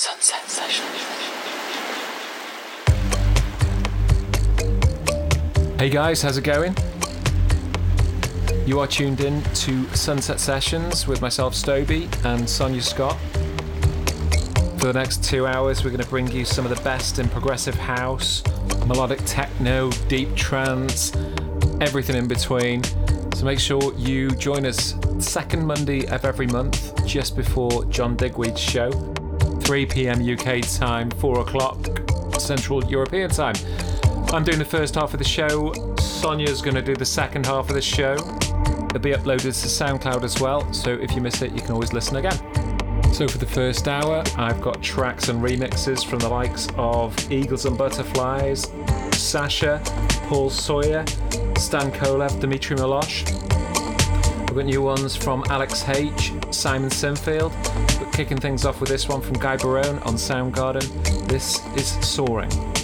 Sunset Session. Hey guys, how's it going? You are tuned in to Sunset Sessions with myself, Stoby, and Sonia Scott. For the next two hours, we're going to bring you some of the best in progressive house, melodic techno, deep trance, everything in between. So make sure you join us second Monday of every month, just before John Digweed's show, 3 p.m. UK time, 4 o'clock Central European time. I'm doing the first half of the show. Sonia's going to do the second half of the show. It'll be uploaded to SoundCloud as well, so if you miss it, you can always listen again. So for the first hour, I've got tracks and remixes from the likes of Eagles and Butterflies, Sasha, Paul Sawyer, Stan Kolev, Dmitry Molosh. We've got new ones from Alex H, Simon Sinfield, kicking things off with this one from Gai Barone on Soundgarden. This is Soaring.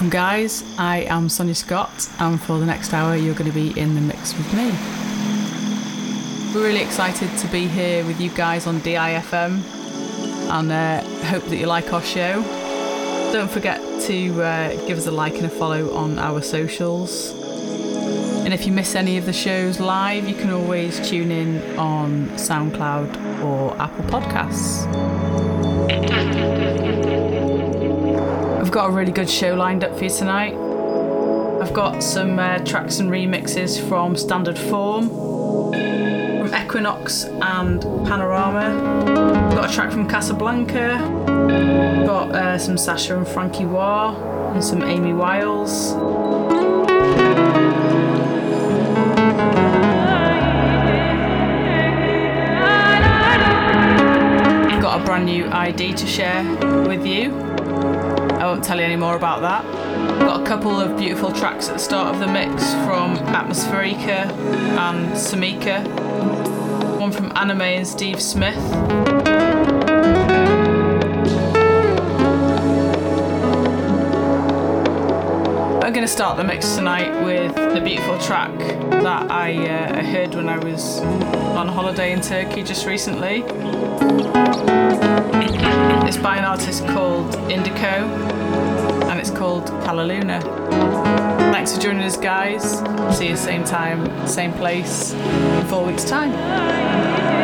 Welcome, guys. I am Sonia Scott, and for the next hour, you're going to be in the mix with me. We're really excited to be here with you guys on DIFM and uh, hope that you like our show. Don't forget to uh, give us a like and a follow on our socials. And if you miss any of the shows live, you can always tune in on SoundCloud or Apple Podcasts. I've got a really good show lined up for you tonight. I've got some uh, tracks and remixes from Standard Form, from Equinøx and Panorama. Got a track from Kasablanca. Got uh, some Sasha and Franky Wah and some Amy Wiles. I've Got a brand new ID to share with you. I won't tell you any more about that. Got a couple of beautiful tracks at the start of the mix from Atmospherika and Sumika. One from anamē and Steve Smith. I'm going to start the mix tonight with the beautiful track that I uh, heard when I was on holiday in Turkey just recently. It's by an artist called Indaco and it's called Cala Luna. Thanks for joining us, guys. See you same time, same place in four weeks' time.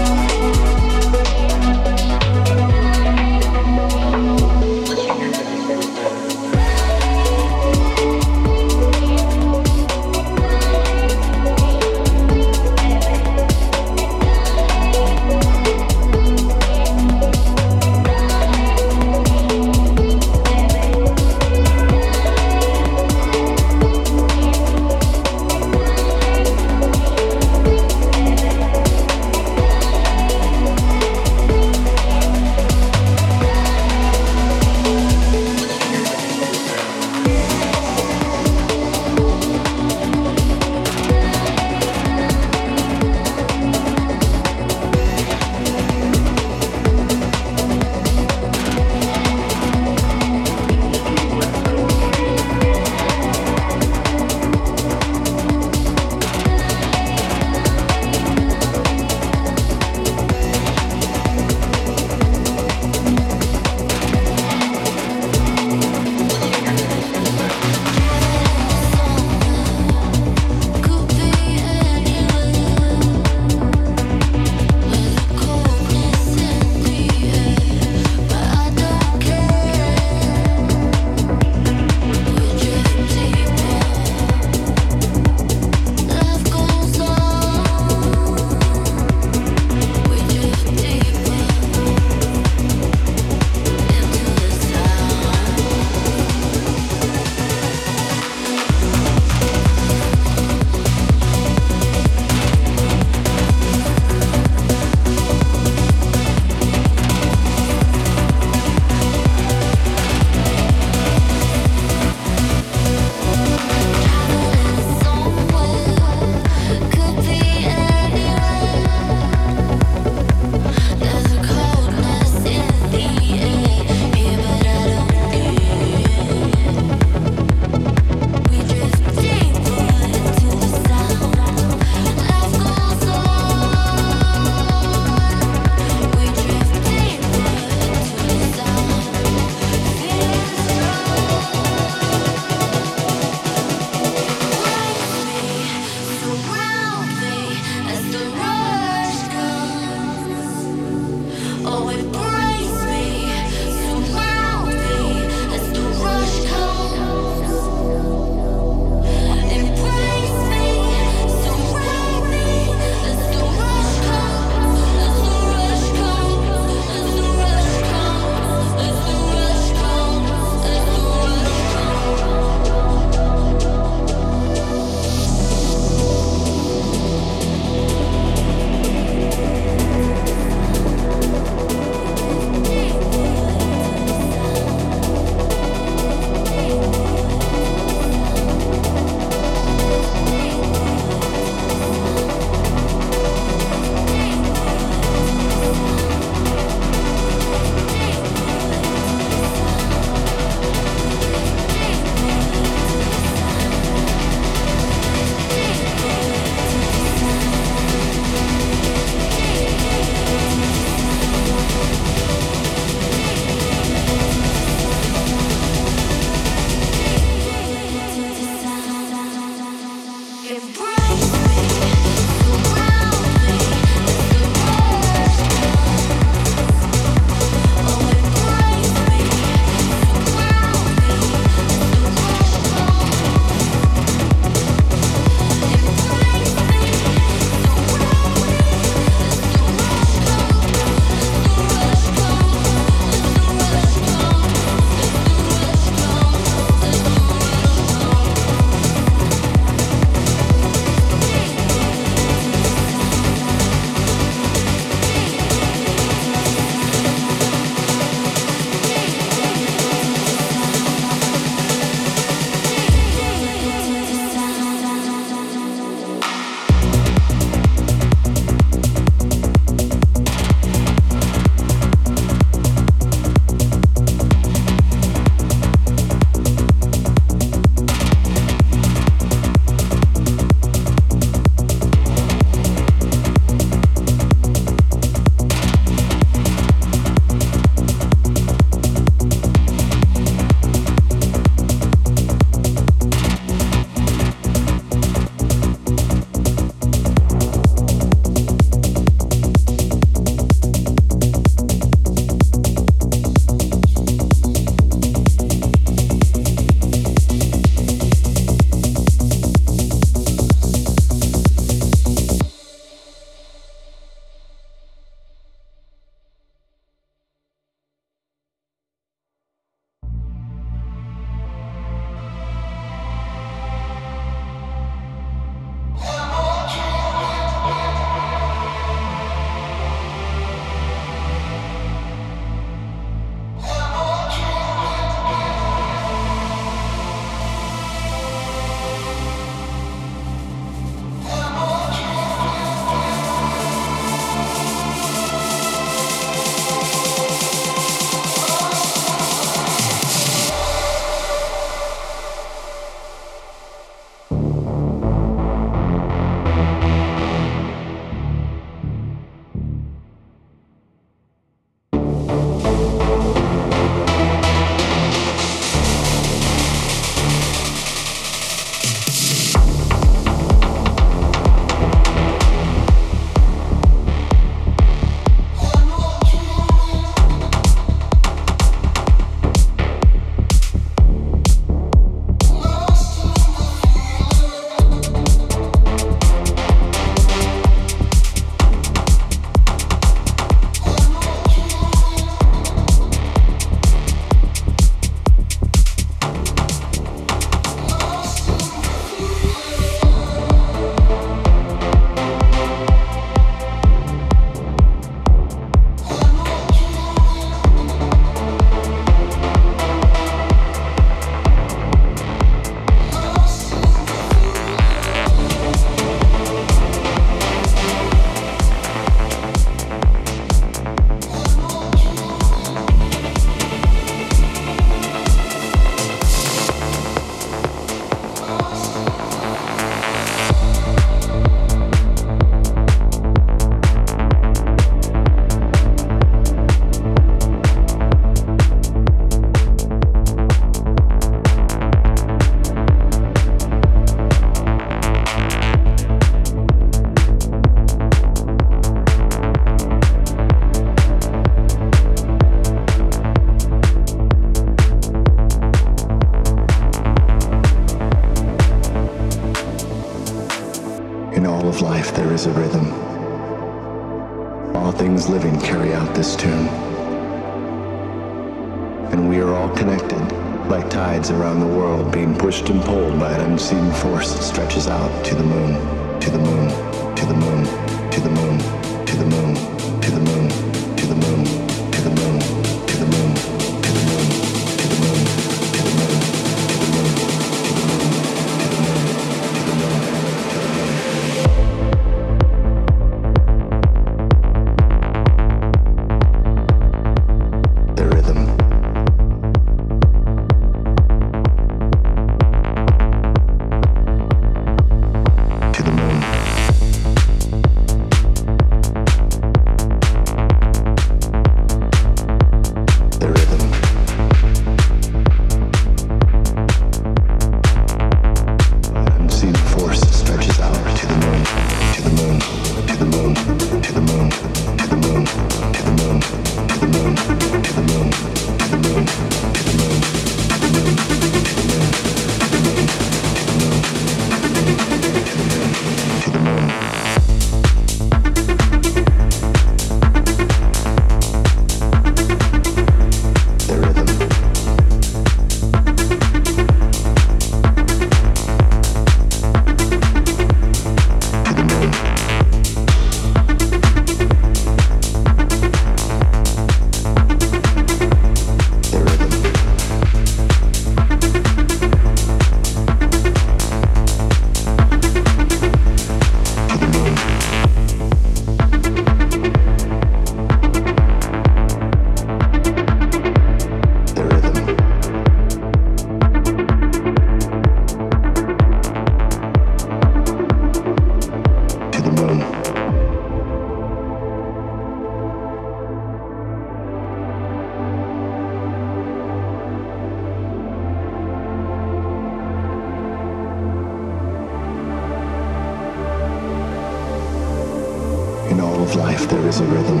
life there is a rhythm.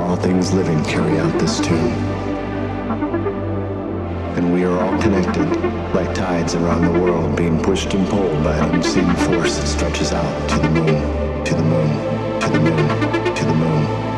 All things living carry out this tune. And we are all connected, like tides around the world being pushed and pulled by an unseen force that stretches out to the moon, to the moon, to the moon, to the moon. To the moon.